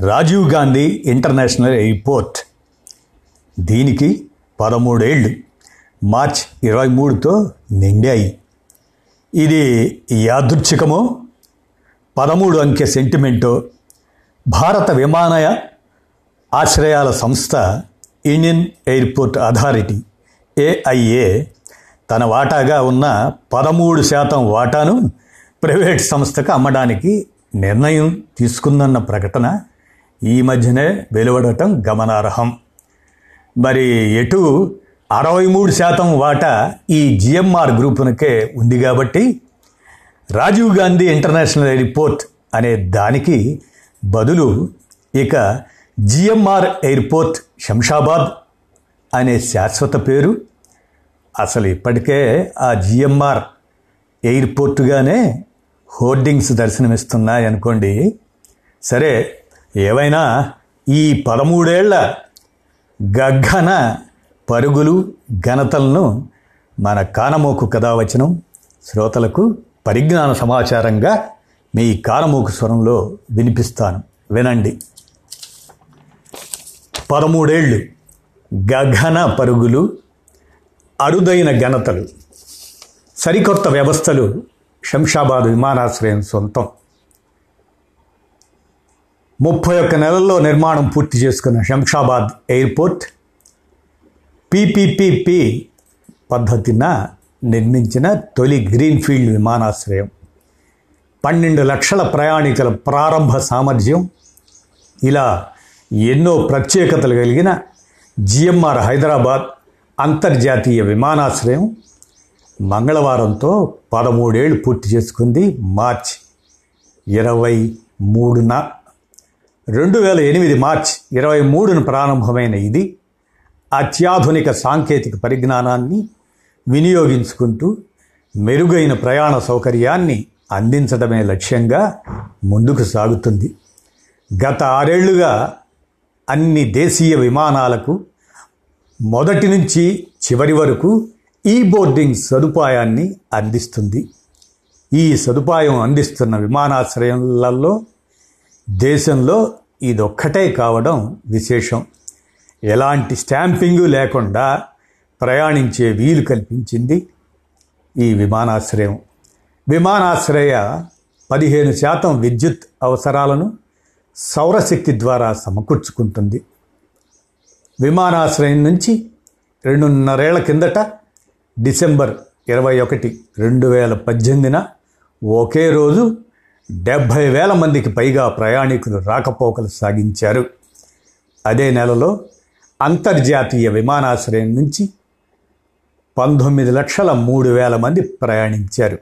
Rajiv Gandhi international airport. దీనికి పదమూడేళ్ళు March ఇరవై మూడుతో నిండాయి. ఇది యాదృచ్ఛికమో పదమూడు అంకె సెంటిమెంటో భారత విమానయ ఆశ్రయాల సంస్థ ఇండియన్ ఎయిర్పోర్ట్ అథారిటీ ఏఐఏ తన వాటాగా ఉన్న పదమూడు శాతం వాటాను ప్రైవేట్ సంస్థకు అమ్మడానికి నిర్ణయం తీసుకుందన్న ప్రకటన ఈ మధ్యనే వెలువడటం గమనార్హం. మరి ఎటు అరవై మూడు శాతం వాటా ఈ జిఎంఆర్ గ్రూపునకే ఉంది కాబట్టి రాజీవ్ గాంధీ ఇంటర్నేషనల్ ఎయిర్పోర్ట్ అనే దానికి బదులు ఇక జిఎంఆర్ ఎయిర్పోర్ట్ శంషాబాద్ అనే శాశ్వత పేరు. అసలు ఇప్పటికే ఆ జిఎంఆర్ ఎయిర్పోర్టుగానే హోర్డింగ్స్ దర్శనమిస్తున్నాయి అనుకోండి సరే ఏవైనా ఈ పదమూడేళ్ళ గగ్గన పరుగులు ఘనతలను మన కానమోకు కథావచనం శ్రోతలకు పరిజ్ఞాన సమాచారంగా మీ కానమోకు స్వరంలో వినిపిస్తాను. వినండి. పదమూడేళ్ళు గగన పరుగులు అరుదైన ఘనతలు సరికొత్త వ్యవస్థలు శంషాబాద్ విమానాశ్రయం సొంతం. ముప్పై ఒక్క నెలల్లో నిర్మాణం పూర్తి చేసుకున్న శంషాబాద్ ఎయిర్పోర్ట్ పీపీపీపీ పద్ధతిన నిర్మించిన తొలి గ్రీన్ఫీల్డ్ విమానాశ్రయం. పన్నెండు లక్షల ప్రయాణికుల ప్రారంభ సామర్థ్యం. ఇలా ఎన్నో ప్రత్యేకతలు కలిగిన జిఎంఆర్ హైదరాబాద్ అంతర్జాతీయ విమానాశ్రయం మంగళవారంతో పదమూడేళ్ళు పూర్తి చేసుకుంది మార్చ్ ఇరవై మూడున. రెండు వేల ఎనిమిది మార్చ్ ఇరవై మూడున ప్రారంభమైన ఇది అత్యాధునిక సాంకేతిక పరిజ్ఞానాన్ని వినియోగించుకుంటూ మెరుగైన ప్రయాణ సౌకర్యాన్ని అందించడమే లక్ష్యంగా ముందుకు సాగుతుంది. గత ఆరేళ్ళుగా అన్ని దేశీయ విమానాలకు మొదటి నుంచి చివరి వరకు ఈ బోర్డింగ్ సదుపాయాన్ని అందిస్తుంది. ఈ సదుపాయం అందిస్తున్న విమానాశ్రయాలలో దేశంలో ఇదొక్కటే కావడం విశేషం. ఎలాంటి స్టాంపింగు లేకుండా ప్రయాణించే వీలు కల్పించింది ఈ విమానాశ్రయం. విమానాశ్రయ పదిహేను శాతం విద్యుత్ అవసరాలను సౌరశక్తి ద్వారా సమకూర్చుకుంటుంది. విమానాశ్రయం నుంచి రెండున్నరేళ్ళ కిందట డిసెంబర్ ఇరవై ఒకటి రెండు వేల పద్దెనిమిదిన ఒకే రోజు డెబ్భై వేల మందికి పైగా ప్రయాణికులు రాకపోకలు సాగించారు. అదే నెలలో అంతర్జాతీయ విమానాశ్రయం నుంచి పంతొమ్మిది లక్షల మూడు వేల మంది ప్రయాణించారు.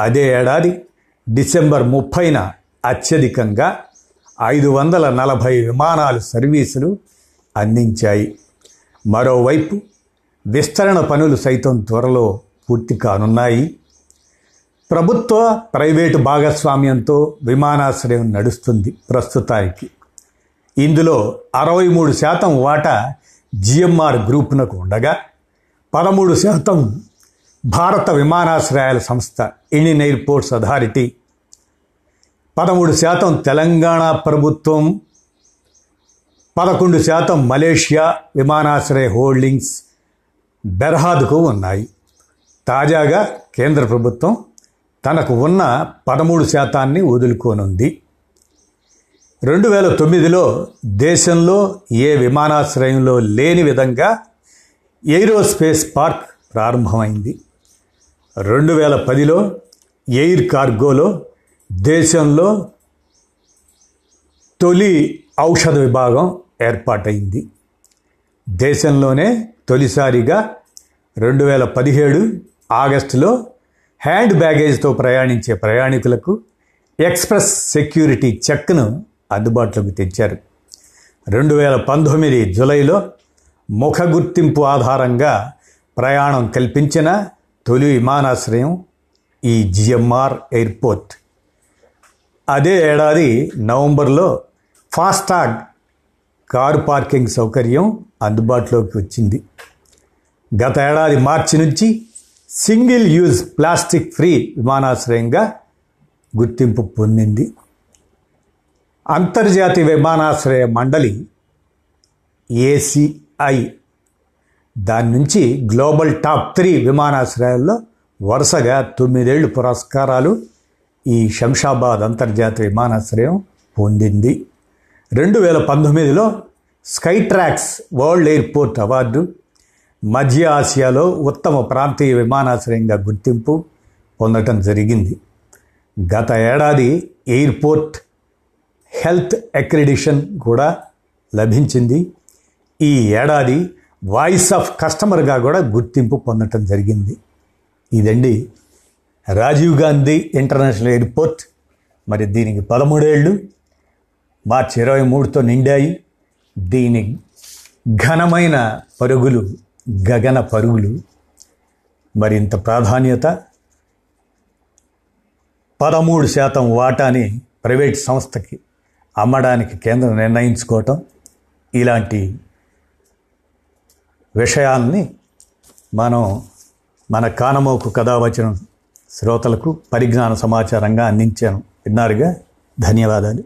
అదే ఏడాది డిసెంబర్ ముప్పైన అత్యధికంగా ఐదు వందల నలభై విమానాలు సర్వీసులు అందించాయి. మరోవైపు విస్తరణ పనులు సైతం త్వరలో పూర్తి కానున్నాయి. ప్రభుత్వ ప్రైవేటు భాగస్వామ్యంతో విమానాశ్రయం నడుస్తుంది ప్రస్తుతానికి. ఇందులో అరవై మూడు శాతం వాటా జిఎంఆర్ గ్రూపునకు ఉండగా పదమూడు శాతం భారత విమానాశ్రయాల సంస్థ ఇండియన్ ఎయిర్పోర్ట్స్ అథారిటీ పదమూడు శాతం తెలంగాణ ప్రభుత్వం పదకొండు శాతం మలేషియా విమానాశ్రయ హోల్డింగ్స్ బెర్హాద్కు ఉన్నాయి. తాజాగా కేంద్ర ప్రభుత్వం తనకు ఉన్న పదమూడు శాతాన్ని వదులుకోనుంది. రెండు వేల తొమ్మిదిలో దేశంలో ఏ విమానాశ్రయంలో లేని విధంగా ఎయిరోస్పేస్ పార్క్ ప్రారంభమైంది. రెండు వేల పదిలో ఎయిర్ కార్గోలో దేశంలో తొలి ఔషధ విభాగం ఏర్పాటైంది. దేశంలోనే తొలిసారిగా రెండు వేల పదిహేడు ఆగస్టులో హ్యాండ్ బ్యాగేజ్తో ప్రయాణించే ప్రయాణికులకు ఎక్స్ప్రెస్ సెక్యూరిటీ చెక్ను అందుబాటులోకి తెచ్చారు. రెండు వేల పంతొమ్మిది జూలైలో ముఖ గుర్తింపు ఆధారంగా ప్రయాణం కల్పించిన తొలి విమానాశ్రయం ఈ జిఎంఆర్ ఎయిర్పోర్ట్. అదే ఏడాది నవంబర్లో ఫాస్టాగ్ కారు పార్కింగ్ సౌకర్యం అందుబాటులోకి వచ్చింది. గత ఏడాది మార్చి నుంచి సింగిల్ యూజ్ ప్లాస్టిక్ ఫ్రీ విమానాశ్రయంగా గుర్తింపు పొందింది. అంతర్జాతీయ విమానాశ్రయ మండలి ఏసీఐ దాని నుంచి గ్లోబల్ టాప్ త్రీ విమానాశ్రయాల్లో వరుసగా తొమ్మిదేళ్ళు పురస్కారాలు ఈ శంషాబాద్ అంతర్జాతీయ విమానాశ్రయం పొందింది. రెండు వేల పంతొమ్మిదిలో స్కైట్రాక్స్ వరల్డ్ ఎయిర్పోర్ట్ అవార్డు మధ్య ఆసియాలో ఉత్తమ ప్రాంతీయ విమానాశ్రయంగా గుర్తింపు పొందటం జరిగింది. గత ఏడాది ఎయిర్పోర్ట్ హెల్త్ అక్రిడిషన్ కూడా లభించింది. ఈ ఏడాది వాయిస్ ఆఫ్ కస్టమర్గా కూడా గుర్తింపు పొందటం జరిగింది. ఇదండి రాజీవ్ గాంధీ ఇంటర్నేషనల్ ఎయిర్పోర్ట్. మరి దీనికి పదమూడేళ్ళు మార్చి ఇరవై మూడుతో నిండాయి. దీని ఘనమైన పరుగులు గగన పరుగులు మరింత ప్రాధాన్యత? పదమూడు శాతం వాటాని ప్రైవేట్ సంస్థకి అమ్మడానికి కేంద్రం నిర్ణయించుకోవటం ఇలాంటి విషయాల్ని మనం మన కానమోకు కథావచనం శ్రోతలకు పరిజ్ఞాన సమాచారంగా అందించాను. విన్నారుగా? ధన్యవాదాలు.